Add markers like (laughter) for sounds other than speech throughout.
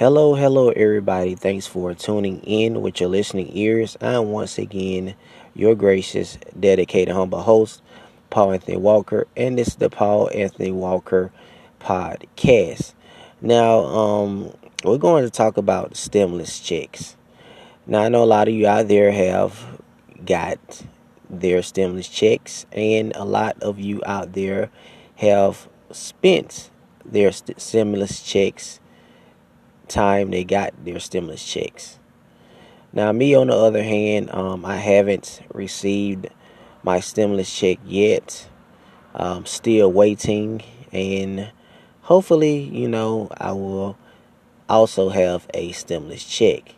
Hello, hello, everybody. Thanks for tuning in with your listening ears. I'm once again your gracious, dedicated, humble host, Paul Anthony Walker, and this is the Paul Anthony Walker podcast. Now, um, we're going to talk about stimulus checks. Now, I know a lot of you out there have got their stimulus checks, and a lot of you out there have spent their st- stimulus checks time they got their stimulus checks. Now, me on the other hand, um, I haven't received my stimulus check yet. I'm still waiting, and hopefully, you know, I will also have a stimulus check.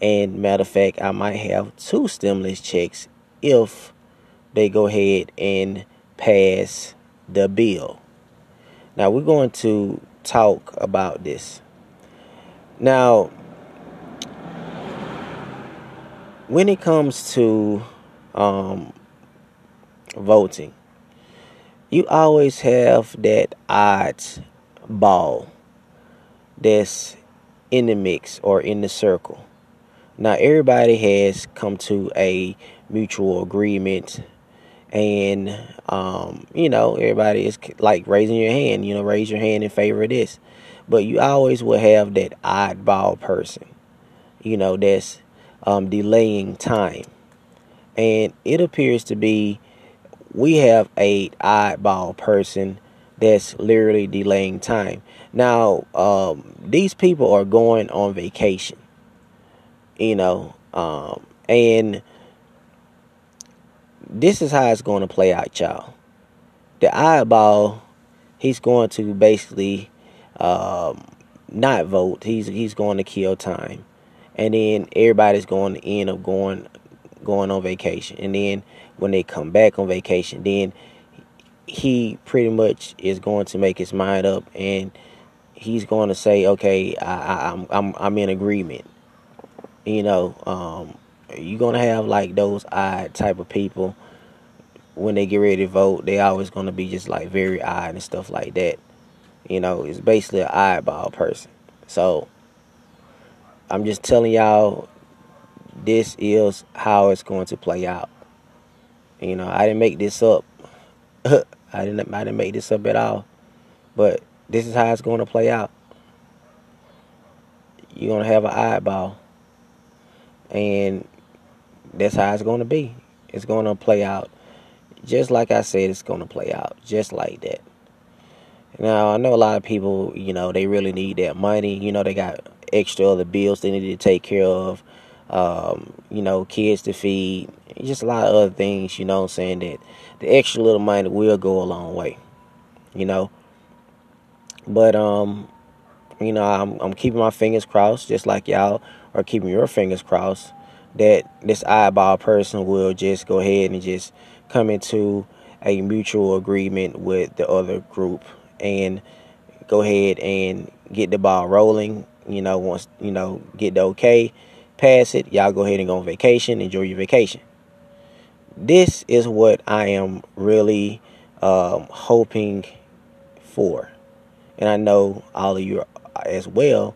And matter of fact, I might have two stimulus checks if they go ahead and pass the bill. Now, we're going to talk about this. Now, when it comes to um, voting, you always have that odd ball that's in the mix or in the circle. Now, everybody has come to a mutual agreement, and um, you know, everybody is like raising your hand. You know, raise your hand in favor of this. But you always will have that oddball person, you know, that's um, delaying time. And it appears to be we have a oddball person that's literally delaying time. Now, um, these people are going on vacation, you know, um, and this is how it's going to play out, y'all. The eyeball, he's going to basically um, not vote. He's he's going to kill time, and then everybody's going to end up going going on vacation. And then when they come back on vacation, then he pretty much is going to make his mind up, and he's going to say, "Okay, I, am I'm, I'm I'm in agreement." You know, um, you're gonna have like those odd type of people when they get ready to vote. They always gonna be just like very odd and stuff like that you know, is basically an eyeball person. So I'm just telling y'all this is how it's going to play out. You know, I didn't make this up. (laughs) I didn't I didn't make this up at all. But this is how it's going to play out. You're going to have an eyeball. And that's how it's going to be. It's going to play out just like I said it's going to play out. Just like that. Now, I know a lot of people, you know, they really need that money. You know, they got extra other bills they need to take care of, um, you know, kids to feed, just a lot of other things, you know I'm saying, that the extra little money will go a long way, you know. But, um, you know, I'm, I'm keeping my fingers crossed, just like y'all are keeping your fingers crossed, that this eyeball person will just go ahead and just come into a mutual agreement with the other group and go ahead and get the ball rolling. You know, once you know, get the okay, pass it. Y'all go ahead and go on vacation. Enjoy your vacation. This is what I am really um, hoping for, and I know all of you as well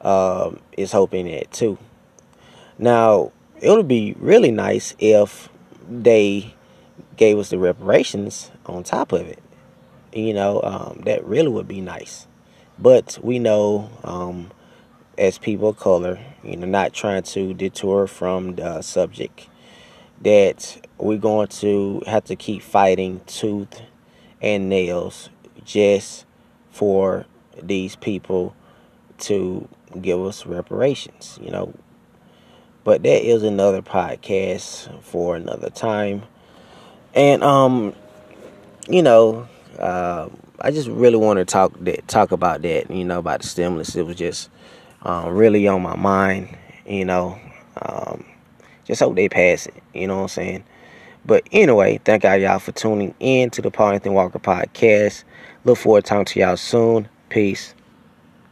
um, is hoping that too. Now, it would be really nice if they gave us the reparations on top of it you know, um, that really would be nice. But we know, um, as people of color, you know, not trying to detour from the subject, that we're going to have to keep fighting tooth and nails just for these people to give us reparations, you know. But that is another podcast for another time. And um, you know, uh, I just really want to talk that talk about that. You know, about the stimulus. It was just um, really on my mind. You know, um, just hope they pass it. You know what I'm saying? But anyway, thank y'all, y'all for tuning in to the Paul Anthony Walker podcast. Look forward to talking to y'all soon. Peace.